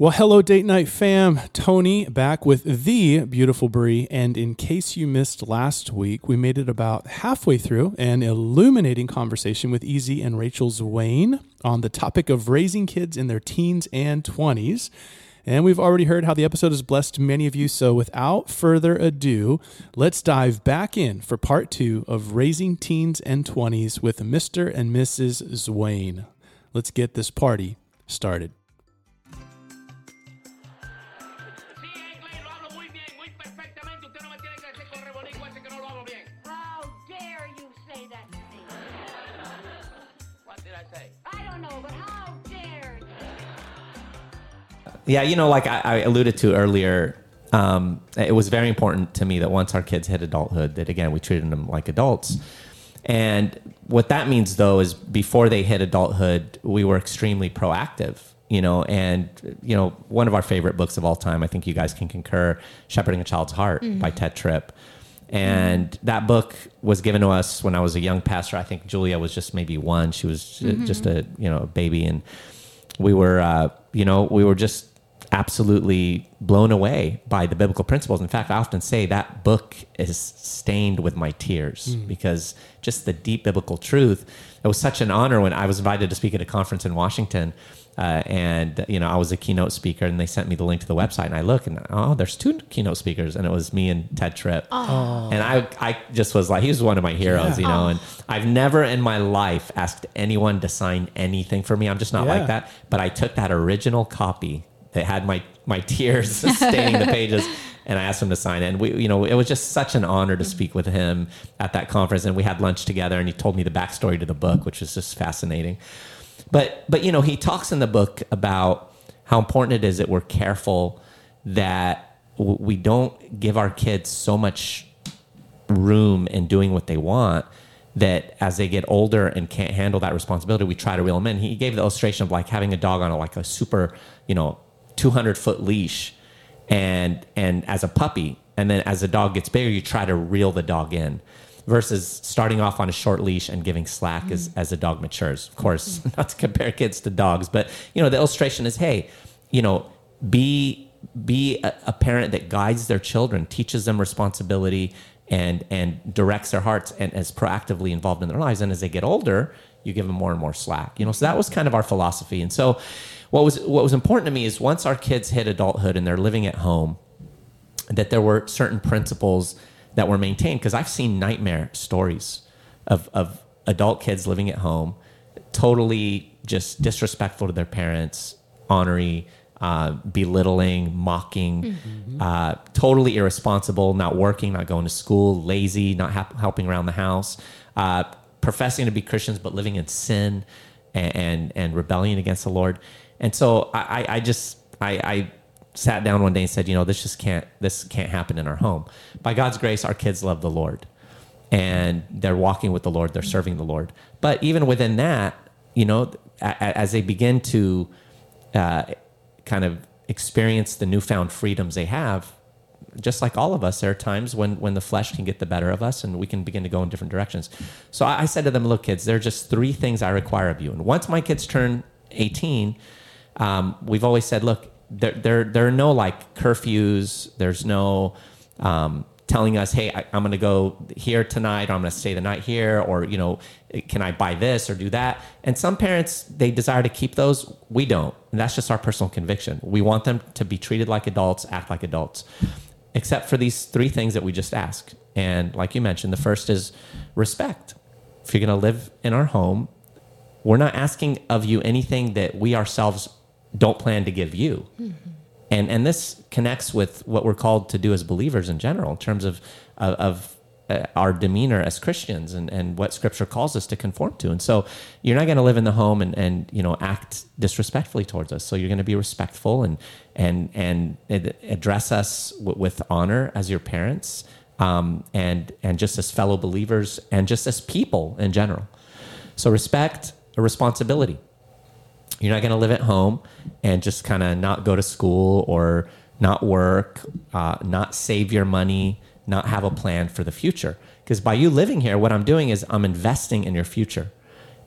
Well, hello, date night fam. Tony back with the beautiful Bre. And in case you missed last week, we made it about halfway through an illuminating conversation with EZ and Rachel Zwayne on the topic of raising kids in their teens and 20s. And we've already heard how the episode has blessed many of you. So without further ado, let's dive back in for part two of Raising Teens and 20s with Mr. and Mrs. Zwayne. Let's get this party started. Yeah, you know, like I, I alluded to earlier, um, it was very important to me that once our kids hit adulthood, that again we treated them like adults. And what that means, though, is before they hit adulthood, we were extremely proactive. You know, and you know, one of our favorite books of all time, I think you guys can concur, "Shepherding a Child's Heart" by Tedd Tripp. And that book was given to us when I was a young pastor. I think Julia was just maybe one; she was uh, just a you know a baby, and we were uh, you know we were just absolutely blown away by the biblical principles. In fact, I often say that book is stained with my tears because just the deep biblical truth. It was such an honor when I was invited to speak at a conference in Washington. Uh, and you know, I was a keynote speaker, and they sent me the link to the website, and I look, and oh, there's two keynote speakers, and it was me and Tedd Tripp, and I, I just was like, he was one of my heroes, you know, and I've never in my life asked anyone to sign anything for me. I'm just not Yeah. like that, but I took that original copy that had my my tears staining the pages and I asked him to sign it and we you know it was just such an honor to speak with him at that conference and we had lunch together and he told me the backstory to the book which was just fascinating but but you know he talks in the book about how important it is that we're careful that w- we don't give our kids so much room in doing what they want that as they get older and can't handle that responsibility, we try to reel them in. He gave the illustration of like having a dog on a, like a super, you know, 200 foot leash and, and as a puppy. And then as the dog gets bigger, you try to reel the dog in versus starting off on a short leash and giving slack as, mm. as the dog matures. Of course, not to compare kids to dogs, but you know, the illustration is, Hey, you know, be, be a, a parent that guides their children, teaches them responsibility, and and directs their hearts and is proactively involved in their lives. And as they get older, you give them more and more slack. You know, so that was kind of our philosophy. And so, what was what was important to me is once our kids hit adulthood and they're living at home, that there were certain principles that were maintained. Because I've seen nightmare stories of of adult kids living at home, totally just disrespectful to their parents, honorary, uh, belittling, mocking, uh, totally irresponsible, not working, not going to school, lazy, not hap- helping around the house, uh, professing to be Christians but living in sin and and, and rebellion against the Lord. And so I, I- just I, I sat down one day and said, you know, this just can't this can't happen in our home. By God's grace, our kids love the Lord and they're walking with the Lord, they're serving the Lord. But even within that, you know, as they begin to uh, kind of experience the newfound freedoms they have, just like all of us, there are times when when the flesh can get the better of us, and we can begin to go in different directions. So I, I said to them, "Look, kids, there are just three things I require of you." And once my kids turn eighteen, um, we've always said, "Look, there there there are no like curfews. There's no." Um, telling us, "Hey, I, I'm going to go here tonight, or I'm going to stay the night here, or you know, can I buy this or do that?" And some parents they desire to keep those. We don't, and that's just our personal conviction. We want them to be treated like adults, act like adults, except for these three things that we just asked. And like you mentioned, the first is respect. If you're going to live in our home, we're not asking of you anything that we ourselves don't plan to give you. Mm-hmm. And and this connects with what we're called to do as believers in general, in terms of of, of uh, our demeanor as Christians and, and what Scripture calls us to conform to. And so you're not going to live in the home and, and you know act disrespectfully towards us. So you're going to be respectful and and and address us w- with honor as your parents, um, and and just as fellow believers and just as people in general. So respect a responsibility. You're not going to live at home and just kind of not go to school or not work, uh, not save your money, not have a plan for the future. Because by you living here, what I'm doing is I'm investing in your future.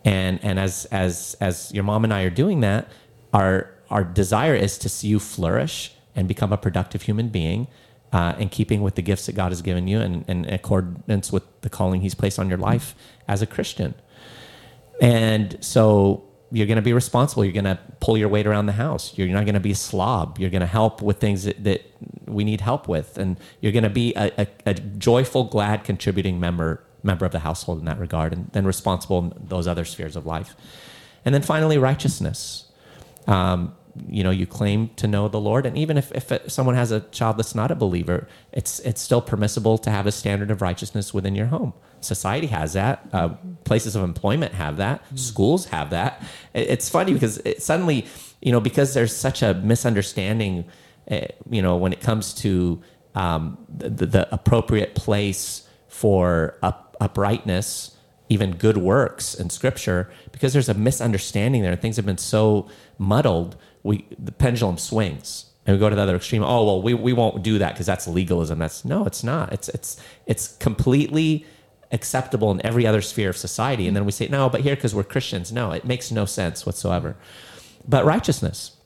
And and as as as your mom and I are doing that, our our desire is to see you flourish and become a productive human being uh, in keeping with the gifts that God has given you and, and in accordance with the calling He's placed on your life as a Christian. And so you're going to be responsible. You're going to pull your weight around the house. You're not going to be a slob. You're going to help with things that, that we need help with. And you're going to be a, a, a joyful, glad, contributing member member of the household in that regard, and then responsible in those other spheres of life. And then finally, righteousness. Um, you know, you claim to know the Lord, and even if, if someone has a child that's not a believer, it's it's still permissible to have a standard of righteousness within your home. Society has that. Uh, places of employment have that. Schools have that. It- it's funny because it suddenly, you know, because there's such a misunderstanding, uh, you know, when it comes to um, the, the, the appropriate place for up, uprightness, even good works in Scripture, because there's a misunderstanding there. Things have been so muddled. We the pendulum swings, and we go to the other extreme. Oh well, we, we won't do that because that's legalism. That's no, it's not. It's it's it's completely acceptable in every other sphere of society. And then we say no, but here because we're Christians. No, it makes no sense whatsoever. But righteousness,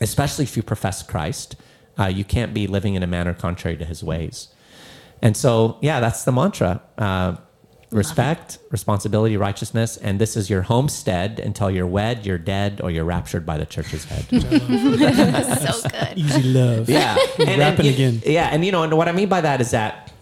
especially if you profess Christ, uh, you can't be living in a manner contrary to His ways. And so, yeah, that's the mantra. Uh, respect, responsibility, righteousness, and this is your homestead until you're wed, you're dead, or you're raptured by the church's head. so good. EZ love. yeah, Rapping you- again. Yeah, and you know, and what I mean by that is that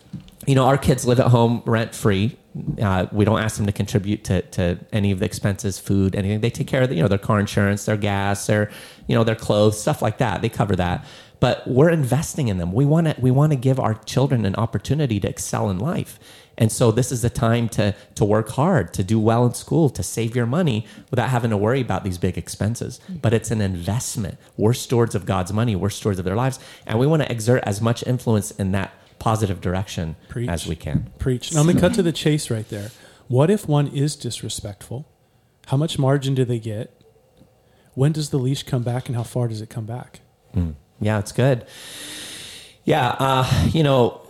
you know our kids live at home rent free. Uh, we don't ask them to contribute to, to any of the expenses, food, anything. They take care of the, you know their car insurance, their gas, their you know their clothes, stuff like that. They cover that. But we're investing in them. We want to we want to give our children an opportunity to excel in life. And so this is the time to to work hard, to do well in school, to save your money without having to worry about these big expenses. But it's an investment. We're stewards of God's money. We're stewards of their lives, and we want to exert as much influence in that positive direction Preach. as we can. Preach. Now, let me cut to the chase right there. What if one is disrespectful? How much margin do they get? When does the leash come back, and how far does it come back? Yeah, it's good. Yeah, uh, you know,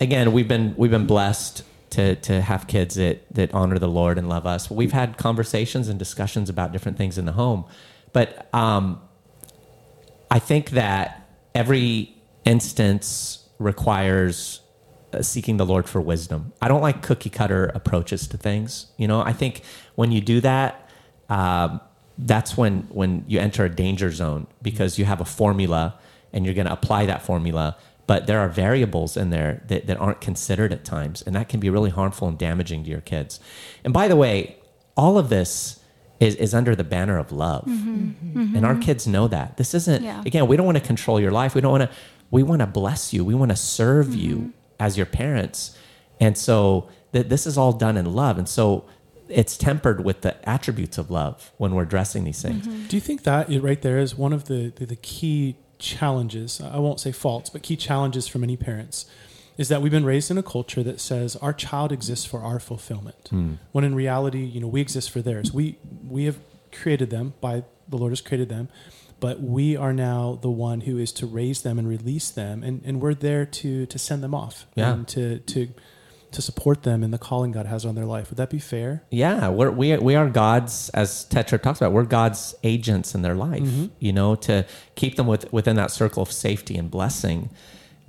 again, we've been we've been blessed to to have kids that that honor the Lord and love us. We've had conversations and discussions about different things in the home, but um, I think that every instance requires uh, seeking the Lord for wisdom. I don't like cookie cutter approaches to things. You know, I think when you do that, um, that's when when you enter a danger zone because you have a formula and you're going to apply that formula. But there are variables in there that, that aren't considered at times, and that can be really harmful and damaging to your kids. And by the way, all of this is, is under the banner of love. Mm-hmm. Mm-hmm. And our kids know that. This isn't, Yeah. again, we don't want to control your life. We don't want to, we want to bless you. We want to serve you mm-hmm. as your parents. And so th- this is all done in love. And so it's tempered with the attributes of love when we're addressing these things. Do you think that right there is one of the, the, the key challenges? I won't say faults, but key challenges for many parents is that we've been raised in a culture that says our child exists for our fulfillment, hmm. when in reality, you know, we exist for theirs. We we have created them by the Lord has created them, but we are now the one who is to raise them and release them, and, and we're there to to send them off Yeah. and to to to support them in the calling God has on their life. Would that be fair? Yeah, we're, we we are God's, as Tedd Tripp talks about. We're God's agents in their life. Mm-hmm. You know, to keep them with, within that circle of safety and blessing,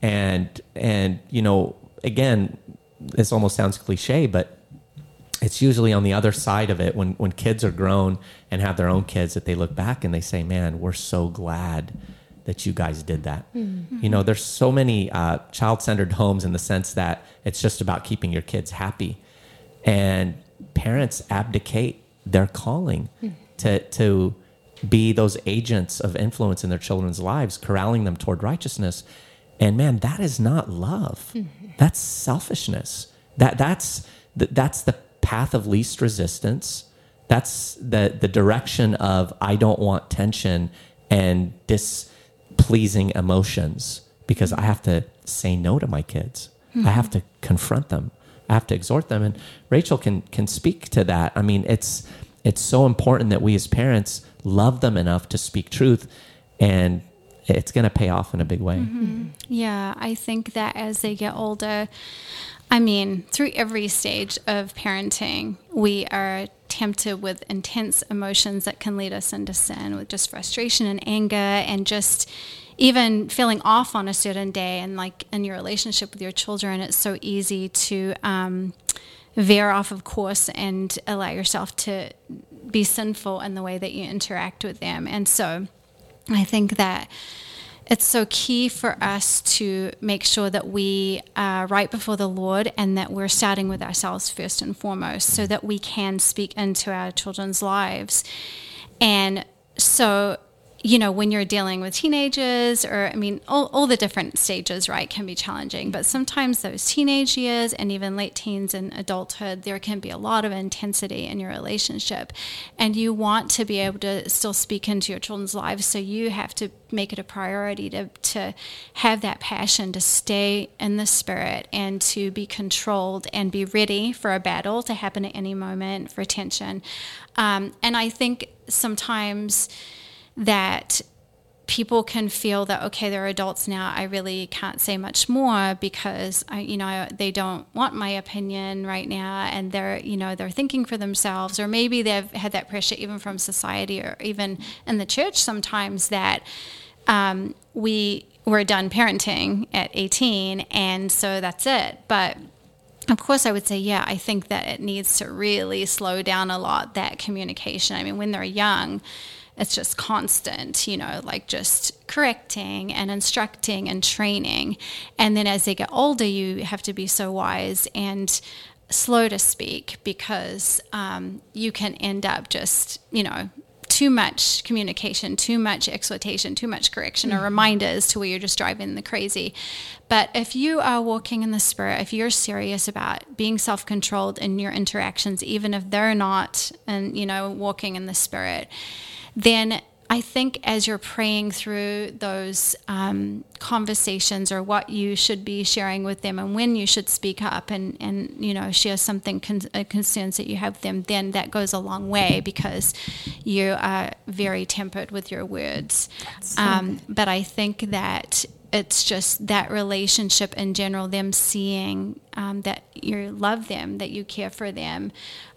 and and you know, again, this almost sounds cliche, but it's usually on the other side of it when when kids are grown and have their own kids that they look back and they say, "Man, we're so glad." That you guys did that. Hmm. You know, there's so many uh, child centered homes in the sense that it's just about keeping your kids happy. And parents abdicate their calling hmm. to to be those agents of influence in their children's lives corralling them toward righteousness. And man that is not love. Hmm. That's selfishness. That that's th- that's the path of least resistance. That's the the direction of i don't want tension and displeasing emotions because i have to say no to my kids i have to confront them I have to exhort them. And Rachel can can speak to that. I mean, it's it's so important that we as parents love them enough to speak truth, and it's going to pay off in a big way. Mm-hmm. Mm-hmm. Yeah, I think that as they get older, I mean, through every stage of parenting, we are tempted with intense emotions that can lead us into sin, with just frustration and anger, and just even feeling off on a certain day. And like in your relationship with your children, it's so easy to um, veer off of course and allow yourself to be sinful in the way that you interact with them. And so I think that it's so key for us to make sure that we are right before the Lord and that we're starting with ourselves first and foremost so that we can speak into our children's lives. And so you know, when you're dealing with teenagers, or I mean, all, all the different stages, right, can be challenging. But sometimes those teenage years and even late teens and adulthood, there can be a lot of intensity in your relationship. And you want to be able to still speak into your children's lives. So you have to make it a priority to, to have that passion to stay in the spirit and to be controlled and be ready for a battle to happen at any moment for tension. Um, and I think sometimes that people can feel that okay they're adults now i really can't say much more because i you know they don't want my opinion right now and they're you know they're thinking for themselves or maybe they've had that pressure even from society or even in the church sometimes that um, we were done parenting at 18 and so that's it but of course, I would say, yeah, I think that it needs to really slow down a lot that communication. I mean, when they're young, it's just constant, you know, like just correcting and instructing and training. And then as they get older, you have to be so wise and slow to speak because um, you can end up just, you know, too much communication, too much exploitation, too much correction mm-hmm. or reminders to where you're just driving the crazy. But if you are walking in the spirit, if you're serious about being self-controlled in your interactions, even if they're not, and you know, walking in the spirit, then I think as you're praying through those um, conversations or what you should be sharing with them and when you should speak up and, and you know share something con- uh, concerns that you have with them, then that goes a long way because you are very tempered with your words. Um, but I think that it's just that relationship in general, them seeing um, that you love them, that you care for them,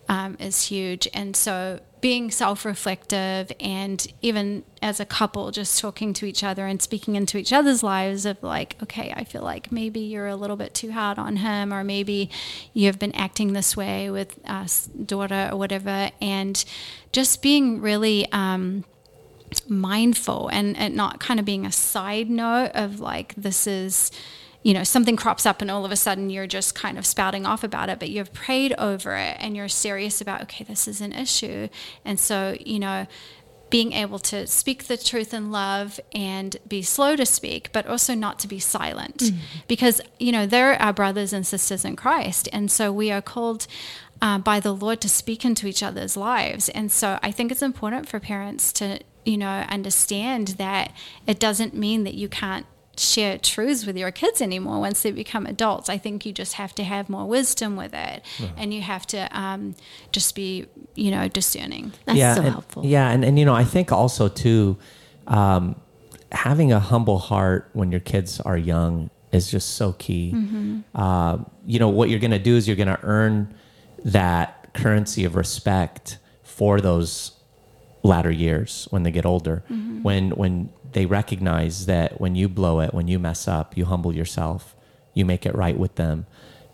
um, is huge. And so being self reflective and even as a couple, just talking to each other and speaking into each other's lives of like, okay, I feel like maybe you're a little bit too hard on him, or maybe you've been acting this way with us, daughter, or whatever. And just being really, um, mindful and, and not kind of being a side note of like this is you know, something crops up and all of a sudden you're just kind of spouting off about it, but you've prayed over it and you're serious about, okay, this is an issue. And so, you know, being able to speak the truth in love and be slow to speak, but also not to be silent. Mm-hmm. Because, you know, they're our brothers and sisters in Christ. And so we are called uh, by the Lord to speak into each other's lives. And so I think it's important for parents to, you know, understand that it doesn't mean that you can't share truths with your kids anymore once they become adults. I think you just have to have more wisdom with it, uh-huh. and you have to um, just be, you know, discerning. That's yeah, so and, helpful. Yeah, and and you know, I think also too, um, having a humble heart when your kids are young is just so key. Mm-hmm. Uh, you know, what you're going to do is you're going to earn that currency of respect for those latter years when they get older. Mm-hmm. When when they recognize that when you blow it, when you mess up, you humble yourself, you make it right with them.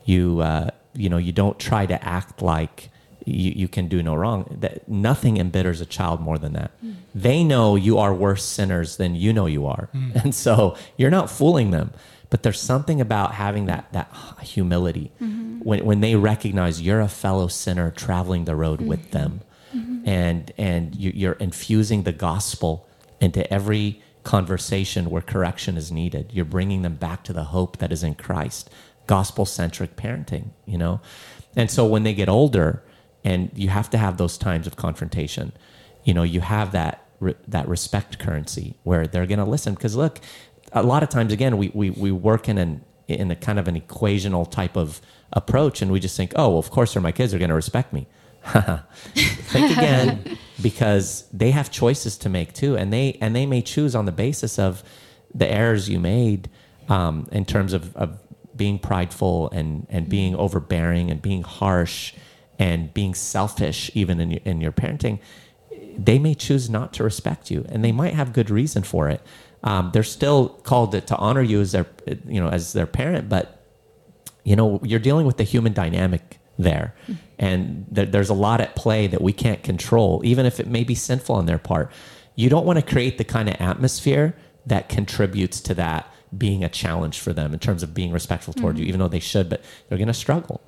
You uh, you know you don't try to act like you, you can do no wrong. That nothing embitters a child more than that. Mm. They know you are worse sinners than you know you are, mm. and so you're not fooling them. But there's something about having that that humility mm-hmm. when when they recognize you're a fellow sinner traveling the road mm-hmm. with them, mm-hmm. and and you, you're infusing the gospel into every conversation where correction is needed. You're bringing them back to the hope that is in Christ, gospel centric parenting, you know? And so when they get older, and you have to have those times of confrontation, you know, you have that, that respect currency where they're going to listen. Because look, a lot of times, again, we, we, we work in an, in a kind of an equational type of approach and we just think, oh, well, of course, my kids, are going to respect me. think again because they have choices to make too. And they and they may choose on the basis of the errors you made um, in terms of, of being prideful and and being overbearing and being harsh and being selfish even in your, in your parenting they may choose not to respect you and they might have good reason for it. Um, they're still called to, to honor you as their you know as their parent but you know you're dealing with the human dynamic there. And there, there's a lot at play that we can't control even if it may be sinful on their part. You don't want to create the kind of atmosphere that contributes to that being a challenge for them in terms of being respectful toward you even though they should but they're going to struggle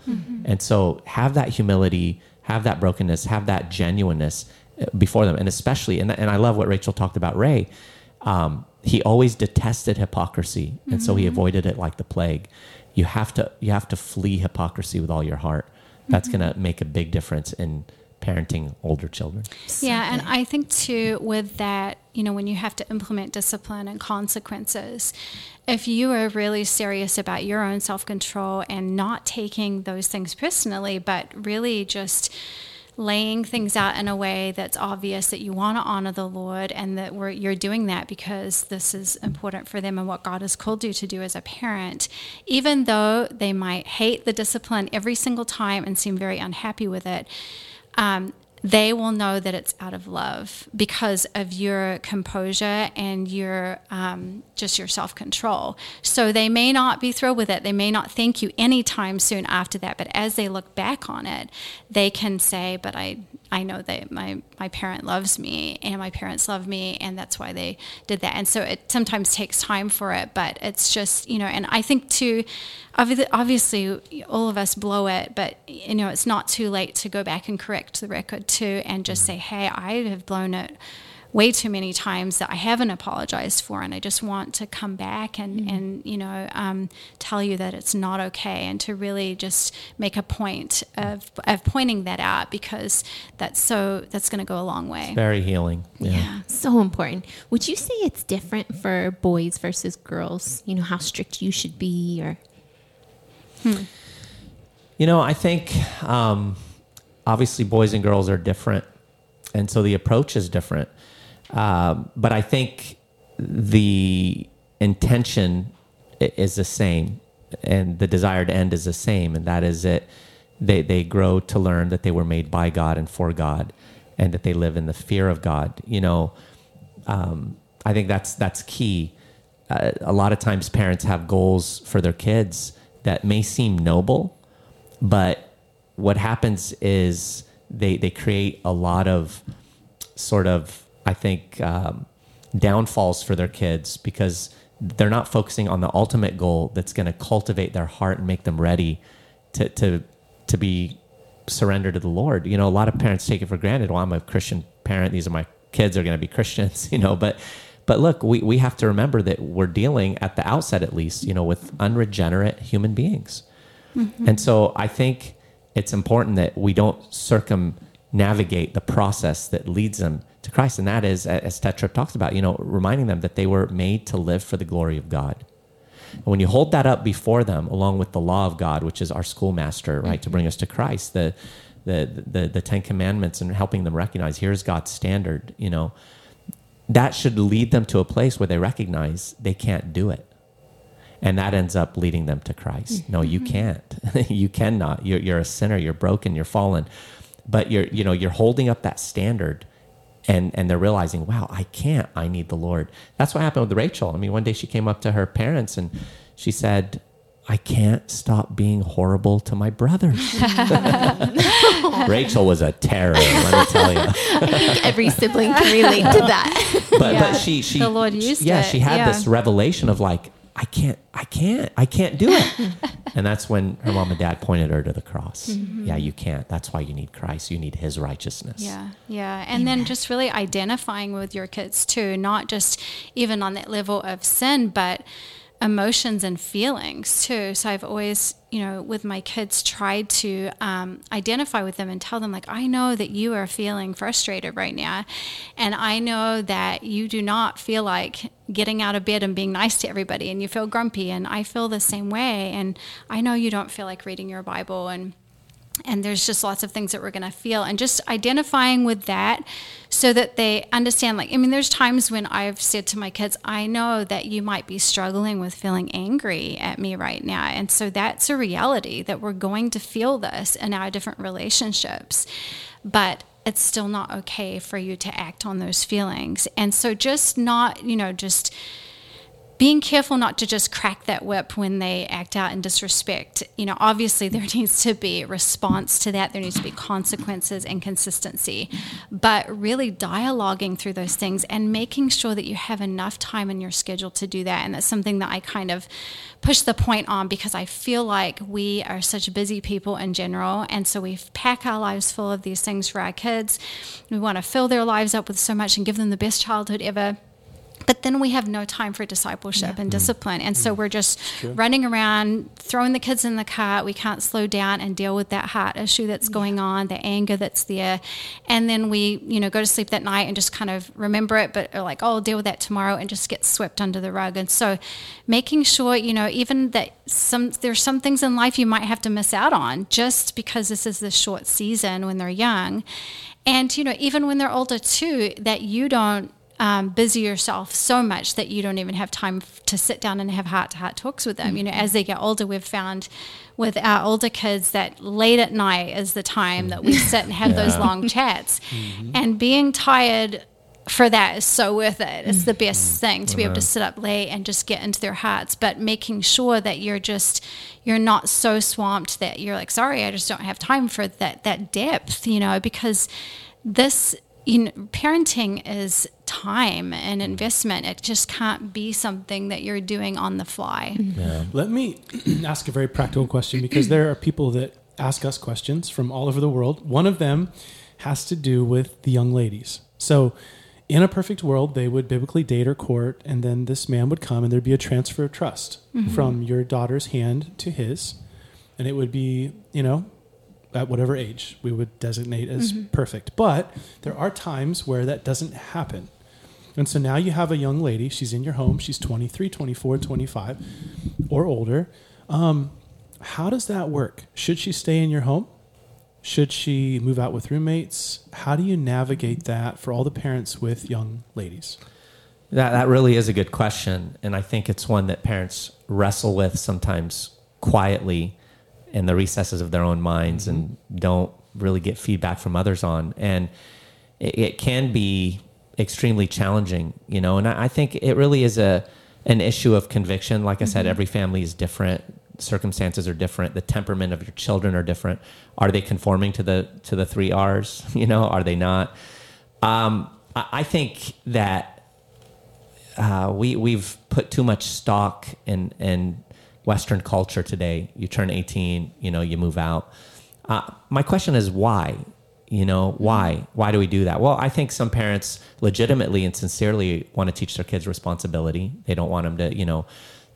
and so have that humility have that brokenness have that genuineness uh, before them and especially and, and i love what rachel talked about ray um, he always detested hypocrisy and so he avoided it like the plague. You have to you have to flee hypocrisy with all your heart that's going to make a big difference in parenting older children. Yeah, and I think too with that, you know, when you have to implement discipline and consequences, if you are really serious about your own self control and not taking those things personally, but really just laying things out in a way that's obvious that you want to honor the Lord and that you're doing that because this is important for them and what God has called you to do as a parent, even though they might hate the discipline every single time and seem very unhappy with it um, they will know that it's out of love because of your composure and your um, just your self control. So they may not be thrilled with it. They may not thank you anytime soon after that. But as they look back on it, they can say, "But I." I know that my, my parent loves me and my parents love me and that's why they did that. And so it sometimes takes time for it, but it's just, you know, and I think too, obviously all of us blow it, but you know, it's not too late to go back and correct the record too and just mm-hmm. say, hey, I have blown it way too many times that I haven't apologized for, and I just want to come back and and you know um, tell you that it's not okay, and to really just make a point of of pointing that out because that's so that's going to go a long way. very healing yeah. So important. Would you say it's different for boys versus girls? You know, how strict you should be or You know, I think um, obviously boys and girls are different, and so the approach is different. Um, but I think the intention is the same, and the desired end is the same, and that is that they they grow to learn that they were made by God and for God, and that they live in the fear of God. You know, um, I think that's that's key. Uh, a lot of times, parents have goals for their kids that may seem noble, but what happens is they they create a lot of sort of I think um, downfalls for their kids because they're not focusing on the ultimate goal that's going to cultivate their heart and make them ready to to to be surrendered to the Lord. You know, a lot of parents take it for granted. Well, I'm a Christian parent; these are my kids are going to be Christians. You know, but but look, we we have to remember that we're dealing at the outset, at least, you know, with unregenerate human beings. And so I think it's important that we don't circumnavigate the process that leads them to Christ. And that is, as Tedd Tripp talks about, you know, reminding them that they were made to live for the glory of God. And when you hold that up before them, along with the law of God, which is our schoolmaster, right, to bring us to Christ, the, the, the, the Ten Commandments and helping them recognize here's God's standard, you know, that should lead them to a place where they recognize they can't do it and that ends up leading them to Christ. No, you mm-hmm. can't. you cannot. You're, you're a sinner. You're broken. You're fallen. But you're you know you're holding up that standard, and and they're realizing, wow, I can't. I need the Lord. That's what happened with Rachel. I mean, one day she came up to her parents and she said. I can't stop being horrible to my brothers. Rachel was a terror, let me tell you. I think every sibling can relate to that. but Yeah. but she she The Lord used yeah it, she had yeah. this revelation of like I can't I can't I can't do it. And that's when her mom and dad pointed her to the cross. Mm-hmm. Yeah you can't. That's why you need Christ. You need his righteousness. Yeah, yeah. And then just really identifying with your kids too, not just even on that level of sin, but emotions and feelings too. So I've always, you know, with my kids, tried to um, identify with them and tell them, like, I know that you are feeling frustrated right now. And I know that you do not feel like getting out of bed and being nice to everybody and you feel grumpy. And I feel the same way. And I know you don't feel like reading your Bible and and there's just lots of things that we're going to feel. And just identifying with that so that they understand like i mean there's times when i've said to my kids i know that you might be struggling with feeling angry at me right now. And so that's a reality that we're going to feel this in our different relationships. But it's still not okay for you to act on those feelings. And so just not you know just being careful not to just crack that whip when they act out in disrespect. You know, obviously there needs to be response to that. There needs to be consequences and consistency. But really dialoguing through those things and making sure that you have enough time in your schedule to do that. And that's something that I kind of push the point on because I feel like we are such busy people in general. And so we pack our lives full of these things for our kids. We want to fill their lives up with so much and give them the best childhood ever but then we have no time for discipleship and mm-hmm. discipline. And so mm-hmm. we're just running around throwing the kids in the car we can't slow down and deal with that heart issue that's going on the anger that's there. And then we you know go to sleep that night and just kind of remember it but are like oh i'll deal with that tomorrow and just get swept under the rug. And so making sure you know even that some there's some things in life you might have to miss out on just because this is the short season when they're young. And you know even when they're older too that you don't um, busy yourself so much that you don't even have time f- to sit down and have heart to heart talks with them. You know, mm-hmm. as they get older, we've found with our older kids that late at night is the time that we sit and have those long chats. Mm-hmm. And being tired for that is so worth it. It's the mm-hmm. best thing to be able to sit up late and just get into their hearts, but making sure that you're just you're not so swamped that you're like, sorry, I just don't have time for that that depth, you know, because this you know, parenting is time and investment. It just can't be something that you're doing on the fly. Yeah. Let me ask a very practical question because there are people that ask us questions from all over the world. One of them has to do with the young ladies. So, in a perfect world, they would biblically date or court, and then this man would come, and there'd be a transfer of trust mm-hmm. from your daughter's hand to his, and it would be, you know, at whatever age we would designate as perfect. But there are times where that doesn't happen. And so now you have a young lady, she's in your home, she's 23, 24, 25 or older. Um, how does that work? Should she stay in your home? Should she move out with roommates? How do you navigate that for all the parents with young ladies? That, that really is a good question. And I think it's one that parents wrestle with sometimes quietly in the recesses of their own minds and don't really get feedback from others on. And it, it can be extremely challenging, you know, and I, I think it really is a, an issue of conviction. Like I said, every family is different. Circumstances are different. The temperament of your children are different. Are they conforming to the to the three R's? You know, are they not? Um, I, I think that uh, we we've put too much stock in in Western culture today. You turn eighteen, you know, you move out. Uh, my question is why? You know, why? Why do we do that? Well, I think some parents legitimately and sincerely want to teach their kids responsibility. They don't want them to, you know,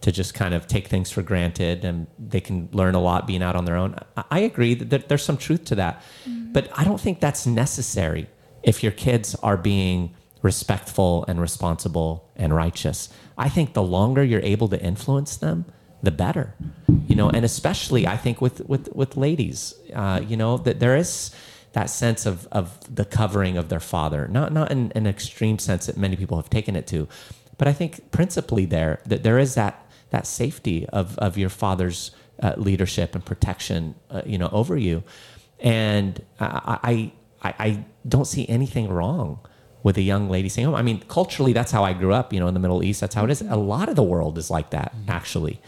to just kind of take things for granted and they can learn a lot being out on their own. I, I agree that there's some truth to that, but I don't think that's necessary if your kids are being respectful and responsible and righteous. I think the longer you're able to influence them, the better. You know, and especially I think with with with ladies, uh, you know, that there is that sense of of the covering of their father, not not in an extreme sense that many people have taken it to, but I think principally there that there is that that safety of of your father's uh, leadership and protection, uh, you know, over you, and I, I I don't see anything wrong with a young lady saying, "Oh, I mean, culturally, that's how I grew up. You know, in the Middle East, that's how it is. A lot of the world is like that, actually."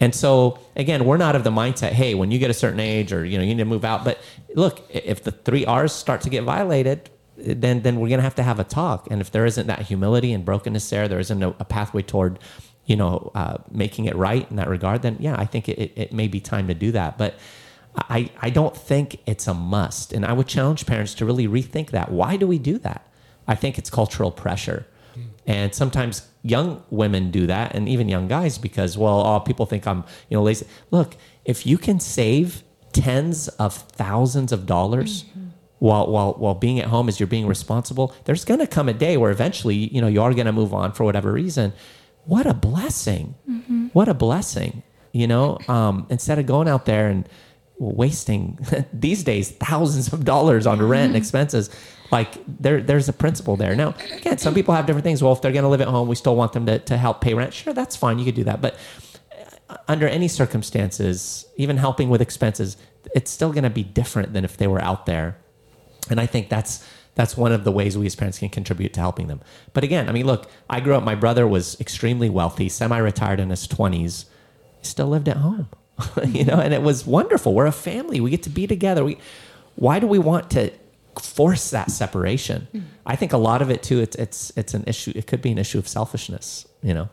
And so, again, we're not of the mindset, "Hey, when you get a certain age, or you know, you need to move out." But look, if the three R's start to get violated, then then we're gonna have to have a talk. And if there isn't that humility and brokenness there, there isn't a, a pathway toward, you know, uh, making it right in that regard. Then yeah, I think it, it, it may be time to do that. But I, I don't think it's a must. And I would challenge parents to really rethink that. Why do we do that? I think it's cultural pressure. And sometimes young women do that and even young guys because, well, oh, people think I'm, you know, lazy. Look, if you can save tens of thousands of dollars while, while, while being at home as you're being responsible, there's going to come a day where eventually, you know, you are going to move on for whatever reason. What a blessing. What a blessing, you know, um, instead of going out there and, wasting these days thousands of dollars on rent and expenses. Like there, there's a principle there. Now, again, some people have different things. Well, if they're going to live at home, we still want them to, to help pay rent. Sure, that's fine. You could do that. But uh, under any circumstances, even helping with expenses, it's still going to be different than if they were out there. And I think that's that's one of the ways we as parents can contribute to helping them. But again, I mean, look, I grew up. My brother was extremely wealthy, semi-retired in his twenties. He still lived at home, you know, and it was wonderful. We're a family. We get to be together. We, why do we want to force that separation? Hmm. I think a lot of it too. It's it's it's an issue. It could be an issue of selfishness. You know,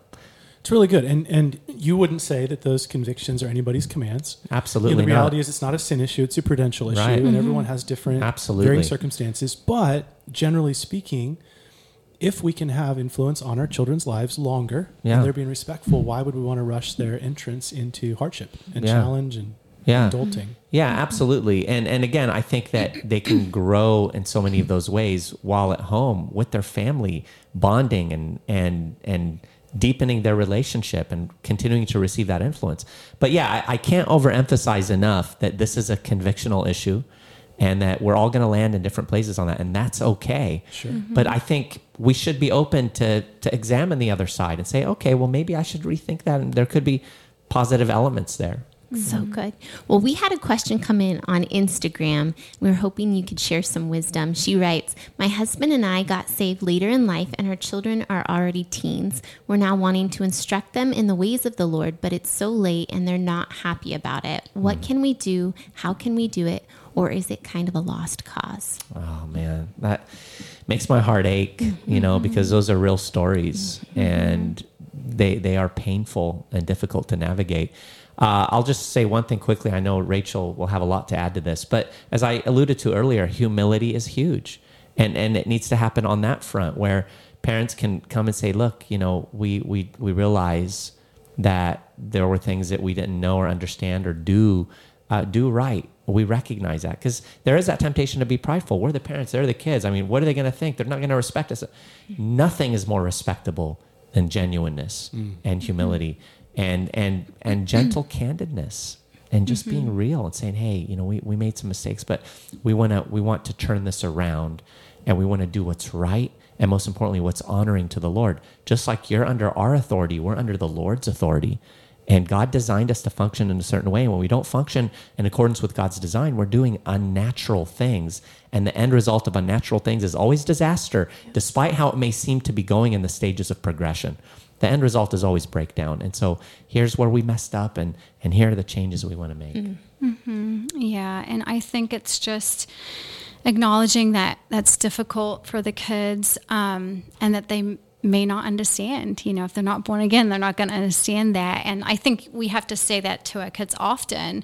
It's really good, and and you wouldn't say that those convictions are anybody's commands. absolutely. You know, the not. reality is, it's not a sin issue; it's a prudential issue, Right. and mm-hmm. everyone has different, Absolutely. varying circumstances. But generally speaking, if we can have influence on our children's lives longer, Yeah. and they're being respectful, why would we want to rush their entrance into hardship and Yeah. challenge and Yeah. adulting? Yeah, absolutely. And and again, I think that they can grow in so many of those ways while at home with their family, bonding and and and deepening their relationship and continuing to receive that influence. But yeah, I, I can't overemphasize enough that this is a convictional issue and that we're all going to land in different places on that and that's okay. Sure. Mm-hmm. But I think we should be open to to examine the other side and say, okay, well maybe I should rethink that and there could be positive elements there. So mm-hmm. good. Well, we had a question come in on Instagram. We were hoping you could share some wisdom. She writes My husband and I got saved later in life, and our children are already teens. We're now wanting to instruct them in the ways of the Lord, but it's so late and they're not happy about it. What mm. can we do? How can we do it? Or is it kind of a lost cause? Oh man, that makes my heart ache, you mm-hmm. know, because those are real stories mm-hmm. and they they are painful and difficult to navigate. Uh, I'll just say one thing quickly. I know Rachel will have a lot to add to this, but as I alluded to earlier, humility is huge, and and it needs to happen on that front where parents can come and say, "Look, you know, we we we realize that there were things that we didn't know or understand or do uh, do right. We recognize that because there is that temptation to be prideful. We're the parents, they're the kids. I mean, what are they going to think? They're not going to respect us. Nothing is more respectable than genuineness and humility and and and gentle candidness and just being mm-hmm. real and saying, hey, you know, we, we made some mistakes, but we want to we want to turn this around and we want to do what's right and most importantly, what's honoring to the Lord. Just like you're under our authority, we're under the Lord's authority. And God designed us to function in a certain way. And when we don't function in accordance with God's design, we're doing unnatural things. And the end result of unnatural things is always disaster, despite how it may seem to be going in the stages of progression. The end result is always breakdown. And so here's where we messed up, and, and here are the changes we want to make. Yeah, and I think it's just acknowledging that that's difficult for the kids um, and that they may not understand. You know, if they're not born again, they're not going to understand that. And I think we have to say that to our kids often.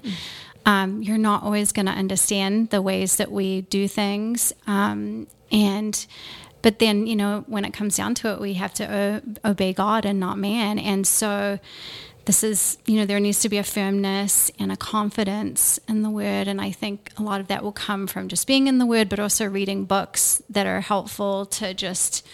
Um, you're not always going to understand the ways that we do things. Um, and but then you know when it comes down to it we have to o- obey god and not man. And so this is you know there needs to be a firmness and a confidence in the word. And i think a lot of that will come from just being in the word but also reading books that are helpful to just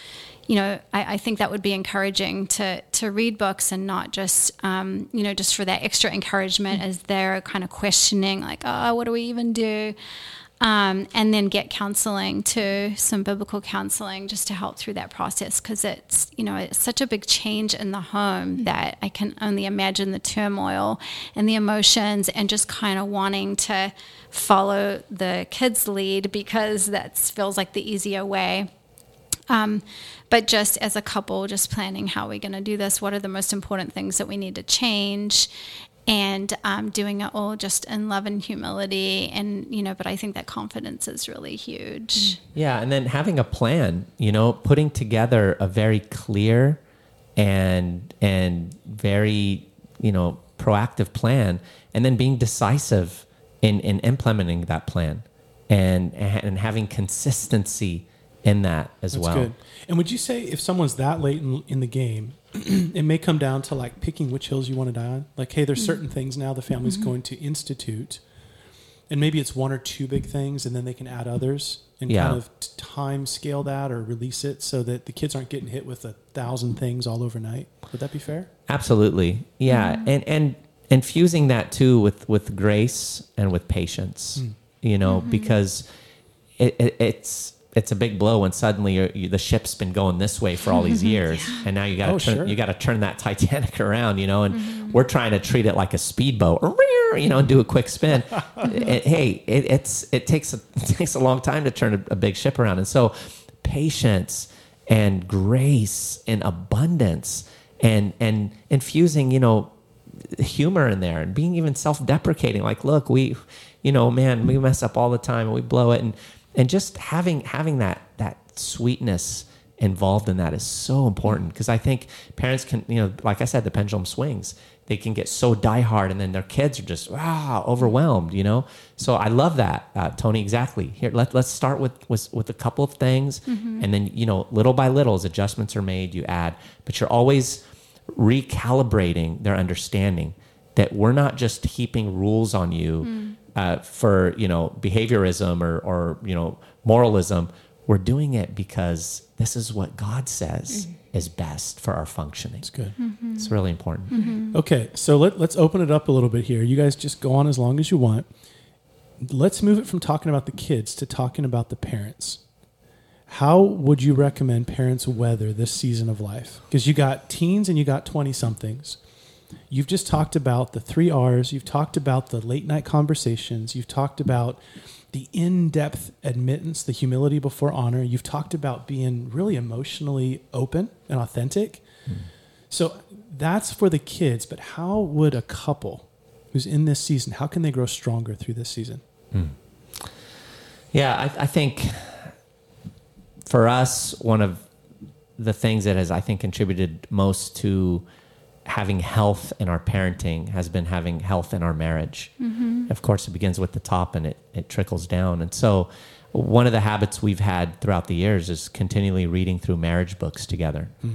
you know i, I think that would be encouraging to to read books and not just um, you know just for that extra encouragement as they're kind of questioning like oh what do we even do um, and then get counseling to some biblical counseling just to help through that process because it's you know it's such a big change in the home that I can only imagine the turmoil and the emotions and just kind of wanting to follow the kids' lead because that feels like the easier way. Um, but just as a couple, just planning how we're going to do this. What are the most important things that we need to change? And um, doing it all just in love and humility. And, you know, but I think that confidence is really huge. Yeah, and then having a plan, you know, putting together a very clear and and very, you know, proactive plan and then being decisive in in implementing that plan and and having consistency in that as That's well. good. And would you say if someone's that late in, in the game, it may come down to like picking which hills you want to die on? Like, hey, there's mm-hmm. certain things now the family's mm-hmm. going to institute, and maybe it's one or two big things, and then they can add others and Yeah. kind of t- time scale that or release it so that the kids aren't getting hit with a thousand things all overnight. Would that be fair? Absolutely. Yeah. Mm-hmm. And and infusing that too with with grace and with patience. Mm. You know, because it, it, it's it's a big blow when suddenly you're, you, the ship's been going this way for all these mm-hmm. years, and now you got to Oh, turn sure. you got to turn that Titanic around. You know, and mm-hmm. we're trying to treat it like a speedboat, you know, and do a quick spin. It- hey, it, it's it takes a, it takes a long time to turn a, a big ship around, and so patience and grace and abundance and and infusing, you know, humor in there and being even self-deprecating like look we you know man we mess up all the time and we blow it and and just having having that that sweetness involved in that is so important. Mm-hmm. Because i think parents can you know like i said the pendulum swings. They can get so diehard and then their kids are just wow overwhelmed you know? So i love that uh, tony exactly. Here let, let's start with, with with a couple of things. Mm-hmm. And then you know little by little as adjustments are made you add but you're always recalibrating their understanding that we're not just heaping rules on you mm. Uh, for you know behaviorism or or you know moralism. We're doing it because this is what God says mm-hmm. is best for our functioning. It's good. Mm-hmm. It's really important. Mm-hmm. Okay, so let, let's open it up a little bit here. You guys just go on as long as you want. Let's move it from talking about the kids to talking about the parents. How would you recommend parents weather this season of life? Because you got teens and you got 20 somethings. You've just talked about the three R's. You've talked about the late night conversations. You've talked about the in depth admittance, the humility before honor. You've talked about being really emotionally open and authentic. Hmm. So that's for the kids, but how would a couple who's in this season, how can they grow stronger through this season? Hmm. Yeah, I, I think for us, one of the things that has, I think, contributed most to having health in our parenting has been having health in our marriage. Mm-hmm. Of course, it begins with the top and it, it trickles down. And so, one of the habits we've had throughout the years is continually reading through marriage books together. Hmm.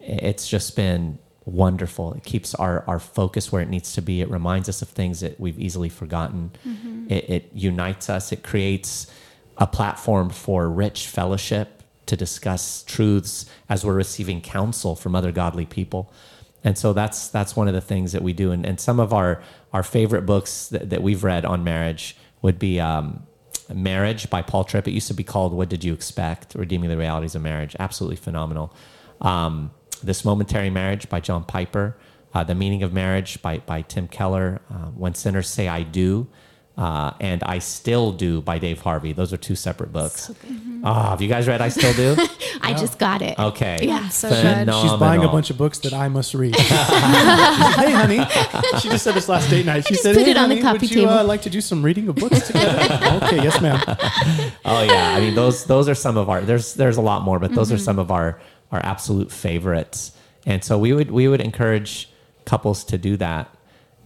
It's just been wonderful. It keeps our, our focus where it needs to be. It reminds us of things that we've easily forgotten. Mm-hmm. It, it unites us. It creates a platform for rich fellowship to discuss truths as we're receiving counsel from other godly people. And so that's that's one of the things that we do. And, and some of our our favorite books that, that we've read on marriage would be um, Marriage by Paul Tripp. It used to be called What Did You Expect? Redeeming the Realities of Marriage. Absolutely phenomenal. Um, this Momentary Marriage by John Piper. Uh, the Meaning of Marriage by, by Tim Keller. Uh, when Sinners Say I Do. Uh, and I Still Do by Dave Harvey. Those are two separate books. Ah, have you guys read I Still Do? I just got it. Okay. Yeah. So good. She's buying a bunch of books that I must read. Hey, honey. She just said this last date night. She just said, put hey, it on the honey, coffee would you uh, table." like to do some reading of books together? okay, yes, ma'am. Oh yeah, I mean those those are some of our there's there's a lot more, but those are Mm-hmm. some of our our absolute favorites. And so we would we would encourage couples to do that,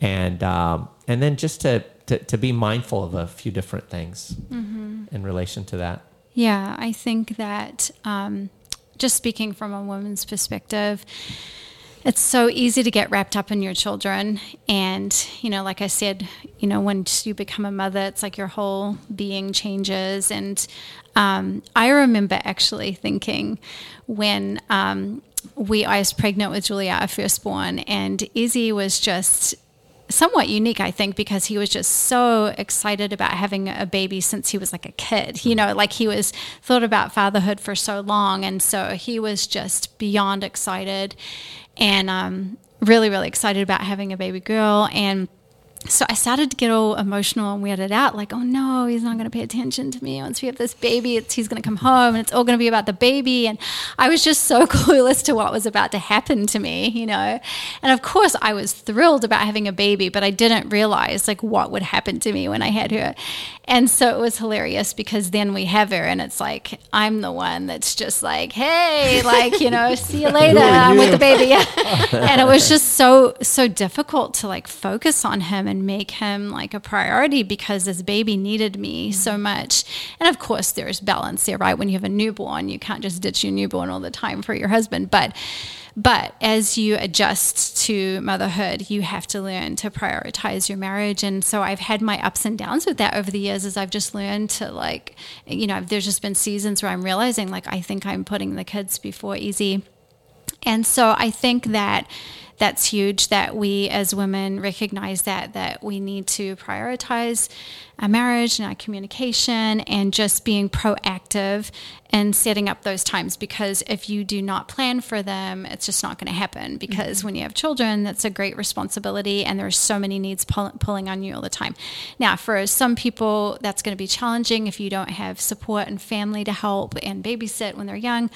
and um, and then just to, to to be mindful of a few different things Mm-hmm. in relation to that. Yeah, I think that um, just speaking from a woman's perspective, it's so easy to get wrapped up in your children. And, you know, like I said, you know, once you become a mother, it's like your whole being changes. And um, I remember actually thinking when um, we, I was pregnant with Julia, our firstborn, and Izzy was just somewhat unique, I think, because he was just so excited about having a baby since he was like a kid. You know, like he was thought about fatherhood for so long, and so he was just beyond excited, and um, really, really excited about having a baby girl. And so I started to get all emotional and weirded out, like, oh no, he's not going to pay attention to me. Once we have this baby, he's going to come home and it's all going to be about the baby. And I was just so clueless to what was about to happen to me, you know. And of course, I was thrilled about having a baby, but I didn't realize like what would happen to me when I had her. And so it was hilarious because then we have her and it's like, I'm the one that's just like, hey, like, you know, see you later. I'm with the baby. and it was just so, so difficult to like focus on him and make him like a priority because this baby needed me so much. And of course, there's balance there, right? When you have a newborn, you can't just ditch your newborn all the time for your husband. But but as you adjust to motherhood, you have to learn to prioritize your marriage. And so I've had my ups and downs with that over the years as I've just learned to like, you know, there's just been seasons where I'm realizing like I think I'm putting the kids before EZ. And so I think that that's huge that we as women recognize that that we need to prioritize our marriage and our communication and just being proactive and setting up those times because if you do not plan for them it's just not going to happen because mm-hmm. when you have children that's a great responsibility and there's so many needs pull- pulling on you all the time. Now for some people that's going to be challenging if you don't have support and family to help and babysit when they're young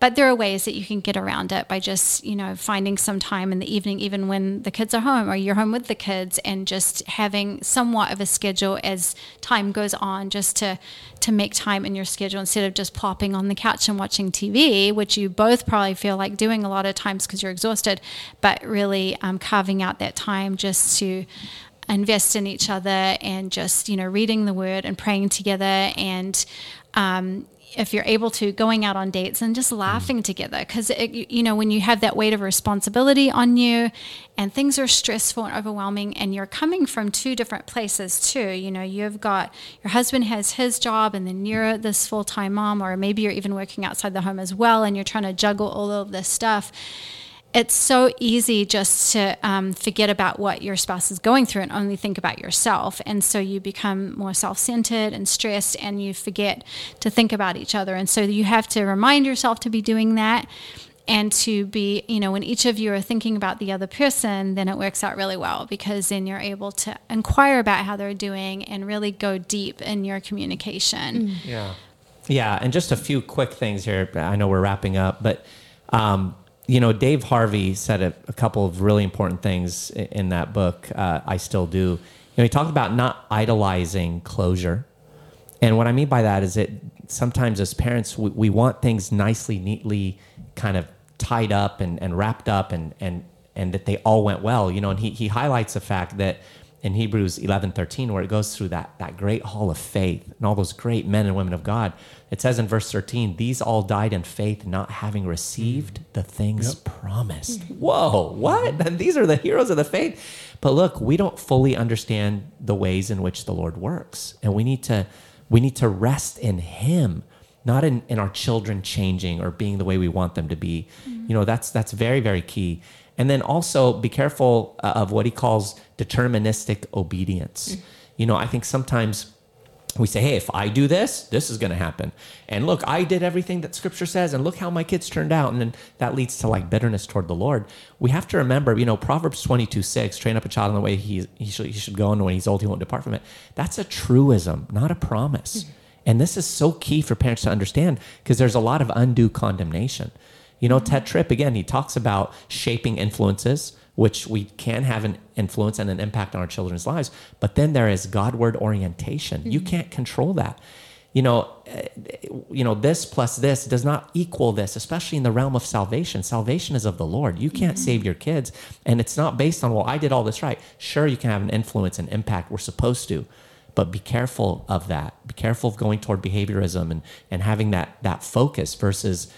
but there are ways that you can get around it by just you know finding some time in the evening even when the kids are home or you're home with the kids and just having somewhat of a schedule as time goes on just to to make time in your schedule instead of just plopping on the couch and watching TV which you both probably feel like doing a lot of times because you're exhausted but really um, carving out that time just to invest in each other and just you know reading the word and praying together and um, if you're able to going out on dates and just mm-hmm. laughing together. Because you know when you have that weight of responsibility on you and things are stressful and overwhelming and you're coming from two different places too you know you've got your husband has his job and then you're this full-time mom or maybe you're even working outside the home as well and you're trying to juggle all of this stuff it's so easy just to um, forget about what your spouse is going through and only think about yourself. And so you become more self centered and stressed, and you forget to think about each other. And so you have to remind yourself to be doing that and to be, you know, when each of you are thinking about the other person, then it works out really well because then you're able to inquire about how they're doing and really go deep in your communication. Yeah. Yeah. And just a few quick things here. I know we're wrapping up, but, um, you know, Dave Harvey said a, a couple of really important things i- in that book. Uh, I still do. You know, he talked about not idolizing closure. And what I mean by that is that sometimes as parents, we, we want things nicely, neatly kind of tied up and, and wrapped up and, and, and that they all went well, you know, and he, he highlights the fact that in Hebrews 11, 13, where it goes through that, that great hall of faith and all those great men and women of God, it says in verse 13, these all died in faith, not having received the things promised. Whoa, what? And these are the heroes of the faith. But look, we don't fully understand the ways in which the Lord works. And we need to we need to rest in him not in, in our children changing or being the way we want them to be you know that's that's very very key and then also be careful uh, of what he calls deterministic obedience you know i think sometimes we say, hey, if I do this, this is going to happen. And look, I did everything that scripture says, and look how my kids turned out. And then that leads to like bitterness toward the Lord. We have to remember, you know, Proverbs 22 6, train up a child in the way he, he, should, he should go, and when he's old, he won't depart from it. That's a truism, not a promise. And this is so key for parents to understand because there's a lot of undue condemnation. You know, Tedd Tripp, again, he talks about shaping influences, which we can have an influence and an impact on our children's lives. But then there is Godward orientation. You can't control that. You know, eh, you know, this plus this does not equal this, especially in the realm of salvation. Salvation is of the Lord. You can't save your kids. And it's not based on, well, I did all this right. Sure, you can have an influence and impact. We're supposed to but be careful of that. Be careful of going toward behaviorism and, and having that that focus versus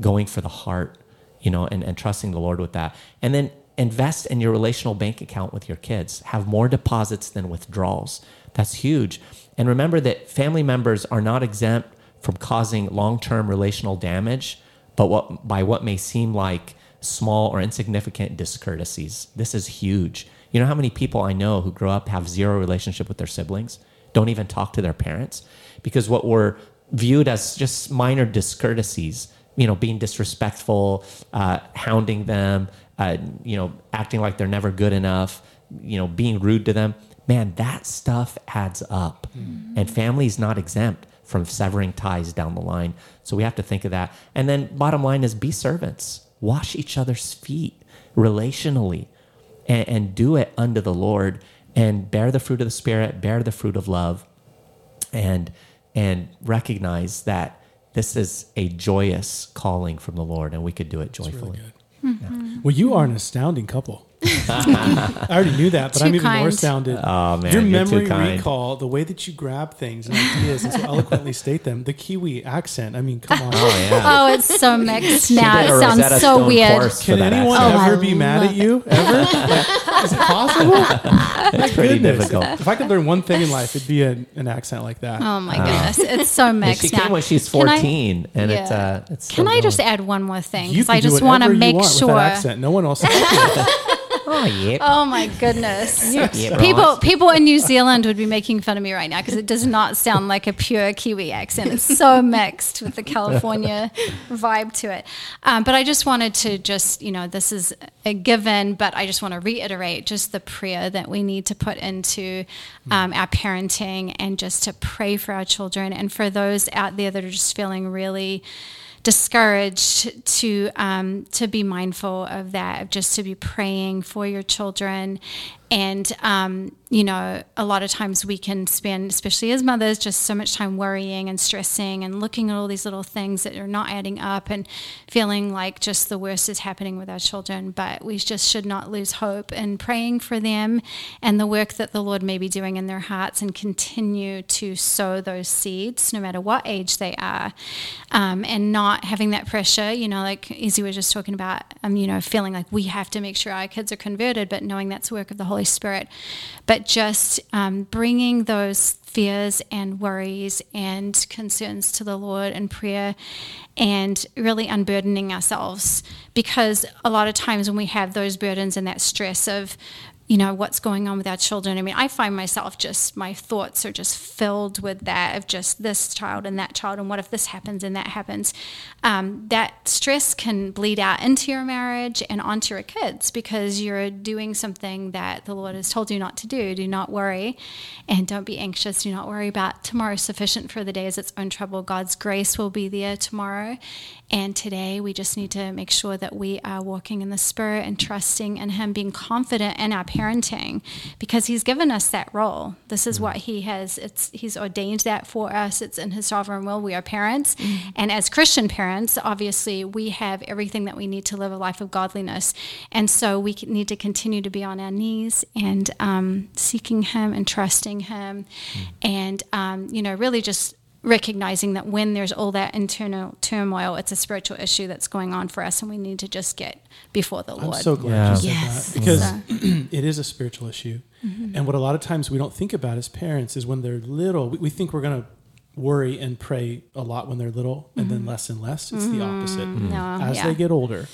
going for the heart, you know, and, and trusting the Lord with that. And then invest in your relational bank account with your kids. Have more deposits than withdrawals. That's huge. And remember that family members are not exempt from causing long-term relational damage, but what by what may seem like small or insignificant discourtesies. This is huge. You know how many people I know who grow up have zero relationship with their siblings, don't even talk to their parents because what were viewed as just minor discourtesies, you know, being disrespectful, uh, hounding them, uh, you know, acting like they're never good enough, you know, being rude to them. Man, that stuff adds up. And family's not exempt from severing ties down the line. So we have to think of that. And then bottom line is be servants. Wash each other's feet relationally and, and do it unto the Lord and bear the fruit of the spirit, bear the fruit of love and and recognize that this is a joyous calling from the Lord and we could do it joyfully. Well, you are an astounding couple. I already knew that, but Too I'm even more kind. astounded. Oh, man, your memory recall, the way that you grab things and ideas and so eloquently state them, the Kiwi accent. I mean, come on. Oh yeah. Oh, it's so mixed now. It sounds Rosetta so Stone weird. course Can anyone accent. Oh, ever I be mad at you? Ever? Like, is it possible? It's pretty Goodness. difficult. If I could learn one thing in life, it'd be an, an accent like that. Oh my goodness, it's so And mixed she now. came when she's Can I- 14 and it's uh it's Can still I just add one more thing? you Because I just want to whatever you make want sure. with accent. No one else. Can. Oh yeah. Oh my goodness. Yeah, People right. people in New Zealand would be making fun of me right now because it does not sound like a pure Kiwi accent. It's so mixed with the California vibe to it. Um, but I just wanted to just, you know, this is a given, but I just want to reiterate just the prayer that we need to put into um, our parenting and just to pray for our children and for those out there that are just feeling really discouraged to um, to be mindful of that, of just to be praying for your children, and um, you know, a lot of times we can spend, especially as mothers, just so much time worrying and stressing and looking at all these little things that are not adding up and feeling like just the worst is happening with our children. But we just should not lose hope in praying for them and the work that the Lord may be doing in their hearts and continue to sow those seeds, no matter what age they are, um, and not having that pressure. You know, like Izzy was just talking about, um, you know, feeling like we have to make sure our kids are converted, but knowing that's work of the Holy Spirit. But just um, bringing those fears and worries and concerns to the Lord in prayer and really unburdening ourselves because a lot of times when we have those burdens and that stress of you know what's going on with our children. I mean i find myself just my thoughts are just filled with that of just this child and that child and what if this happens and that happens? Um, that stress can bleed out into your marriage and onto your kids because you're doing something that the lord has told you not to do. Do not worry and don't be anxious. Do not worry about tomorrow sufficient for the day is its own trouble. God's grace will be there tomorrow. And today we just need to make sure that we are walking in the spirit and trusting in him being confident in our parenting because he's given us that role. This is what he has it's he's ordained that for us. It's in his sovereign will. We are parents. And as christian parents obviously we have everything that we need to live a life of godliness. And so we need to continue to be on our knees and um, seeking him and trusting him and um, you know really just recognizing that when there's all that internal turmoil it's a spiritual issue that's going on for us and we need to just get before the Lord. I'm so glad Yeah. you said Yes. that because So- it is a spiritual issue. Mm-hmm. And what a lot of times we don't think about as parents is when they're little, we, we think we're going to worry and pray a lot when they're little and then less and less. It's the opposite. Mm-hmm. No, As yeah. they get older,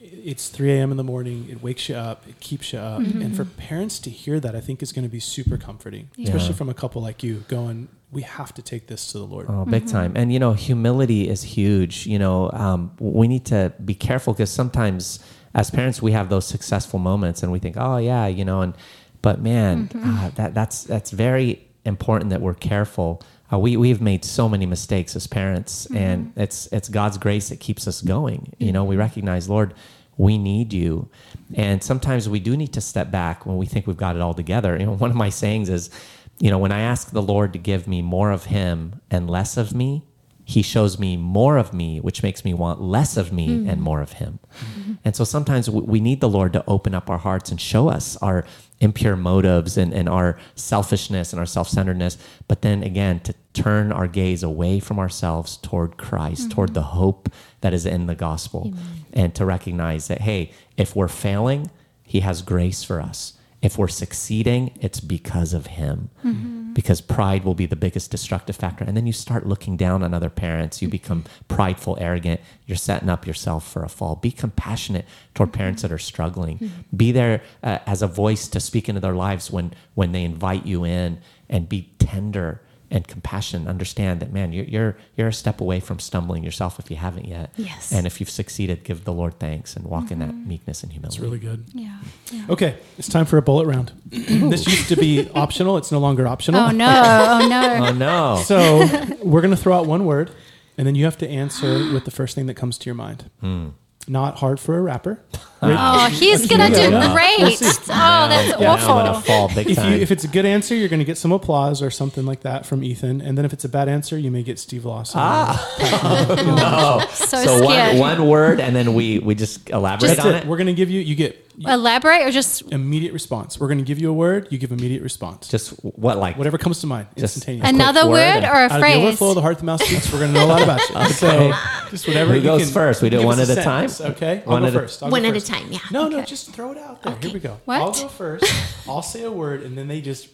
it's 3 a.m. in the morning. It wakes you up. It keeps you up. Mm-hmm. And for parents to hear that, I think is going to be super comforting, Yeah. especially from a couple like you going, we have to take this to the Lord. Oh, big time. And, you know, humility is huge. You know, um, we need to be careful because sometimes as parents, we have those successful moments and we think, oh, yeah, you know, and, but man, uh, that, that's, that's very important that we're careful. Uh, we, we've made so many mistakes as parents and it's, it's God's grace that keeps us going. You know, we recognize, Lord, we need you. And sometimes we do need to step back when we think we've got it all together. You know, one of my sayings is, you know, when I ask the Lord to give me more of Him and less of me, He shows me more of me, which makes me want less of me mm-hmm. and more of Him. Mm-hmm. And so sometimes we- need the Lord to open up our hearts and show us our impure motives and, and our selfishness and our self centeredness. But then again, to turn our gaze away from ourselves toward Christ, mm-hmm. toward the hope that is in the gospel, and to recognize that, hey, if we're failing, He has grace for us. If we're succeeding, it's because of Him. Mm-hmm. Because pride will be the biggest destructive factor. And then you start looking down on other parents. You mm-hmm. become prideful, arrogant. You're setting up yourself for a fall. Be compassionate toward mm-hmm. parents that are struggling. Be there uh, as a voice to speak into their lives when, when they invite you in and be tender and compassion Understand that, man, you're, you're, you're a step away from stumbling yourself if you haven't yet. Yes. And if you've succeeded, give the Lord thanks and walk in that mm-hmm. meekness and humility. It's really good. yeah, yeah. Okay, it's time for a bullet round. this used to be optional. It's no longer optional. oh no oh no Oh, no. So we're going to throw out one word, and then you have to answer with the first thing that comes to your mind. Hmm. Not hard for a rapper. oh he's gonna do Yeah. great We'll oh that's Yeah, I'm gonna awful fall big If, you, time. if it's a good answer, you're going to get some applause or something like that from Ethan. And then if it's a bad answer, you may get Steve Lawson. Ah. no. so, So one, scared one word, and then we we just elaborate That's on it. it. We're going to give you, you get elaborate or just immediate response. We're going to give you a word, you give immediate response. Just what like Whatever comes to mind, Just- instantaneous. Another word word or a Out of the phrase overflow of the heart, the mouth speaks. We're going to know a lot about you. So just whatever. Who you goes can- first? We do it give one us at a time? sentence, Okay, I'll One go at a- first. I'll One go at a first. time, yeah. No, no, Okay. just throw it out there. Here we go. What? I'll go first. I'll say a word, and then they just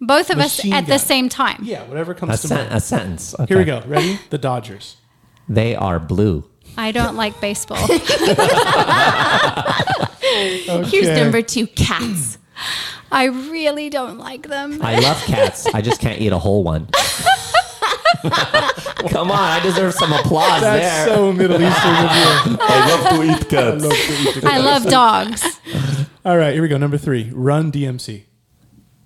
both of us Machine at gun. the same time yeah, whatever a, comes to sen- mind. a sentence? Okay. Here we go. Ready? The Dodgers. They are blue. I don't like baseball. Okay. Here's number two cats. I really don't like them. I love cats. I just can't eat a whole one. Come on, I deserve some applause That's there. so Middle Eastern of you. I love to eat cats. I cats. love to eat the I love dogs. All right, here we go. Number three, Run DMC.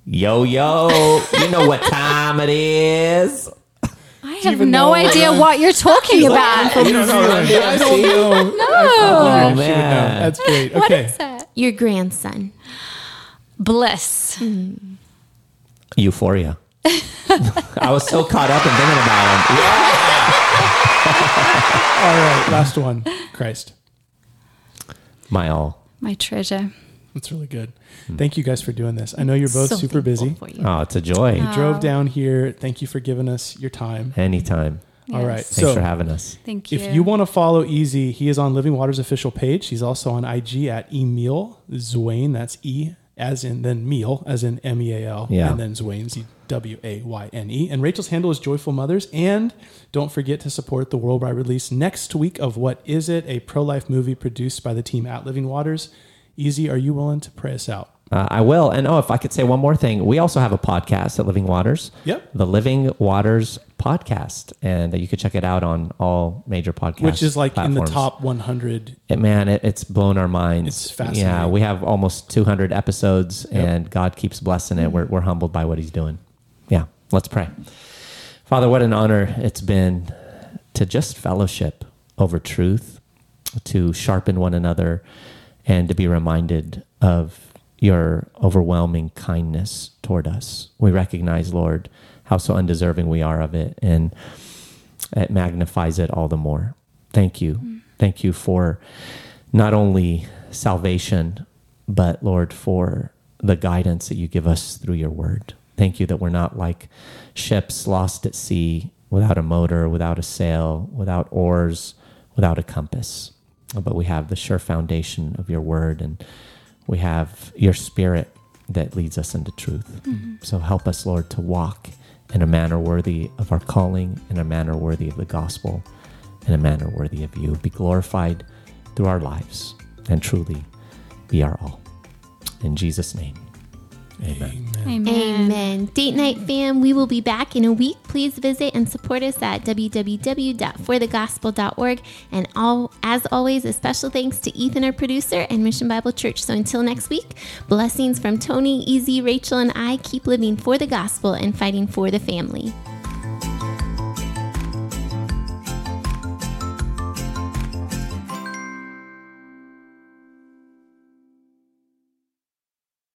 Yo yo, you know what time it is. I have even no know- idea what you're talking about. You don't know Run I don't DMC? know. No. Oh, oh She would know. man, That's great. What Okay. is that? Your grandson. Bliss. Mm. Euphoria. I was so caught up in thinking about him. Yeah. All right, last one, Christ. My all. My treasure. That's really good. Mm. Thank you guys for doing this. I know you're both So super busy. Oh, it's a joy. You drove oh. down here. Thank you for giving us your time. Anytime. All right. Thanks so for having us. Thank you. if you want to follow EZ, he is on Living Waters official page. He's also on IG at Emeal Zwayne. That's E as in then meal as in M E A L Yeah. and then Zwayne Z W A Y N E. And Rachel's handle is Joyful Mothers. And don't forget to support the worldwide release next week of What Is It, a pro life movie produced by the team at Living Waters. EZ, are you willing to pray us out? Uh, I will. And oh, if I could say one more thing, we also have a podcast at Living Waters. Yep. The Living Waters podcast. And that you could check it out on all major podcasts, Which is like in the top 100 It, man, it, it's blown our minds. It's fascinating. Yeah, we have almost 200 episodes, and God keeps blessing it. We're, we're humbled by what He's doing. Yeah, let's pray. Father, what an honor it's been to just fellowship over truth, to sharpen one another, and to be reminded of your overwhelming kindness toward us. We recognize, Lord, how so undeserving we are of it, and it magnifies it all the more. Thank you. Mm. Thank you for not only salvation, but Lord, for the guidance that you give us through your word. Thank you that we're not like ships lost at sea without a motor, without a sail, without oars, without a compass. But we have the sure foundation of your word and we have your spirit that leads us into truth. Mm-hmm. So help us, Lord, to walk in a manner worthy of our calling, in a manner worthy of the gospel, in a manner worthy of you. Be glorified through our lives and truly be our all. In Jesus' name, amen. Amen. Amen. Date night fam, we will be back in a week. Please visit and support us at www.forthegospel.org. And all, as always, a special thanks to Ethan, our producer, and Mission Bible Church. So until next week, blessings from Tony, EZ, Rachel, and I. Keep living for the gospel and fighting for the family.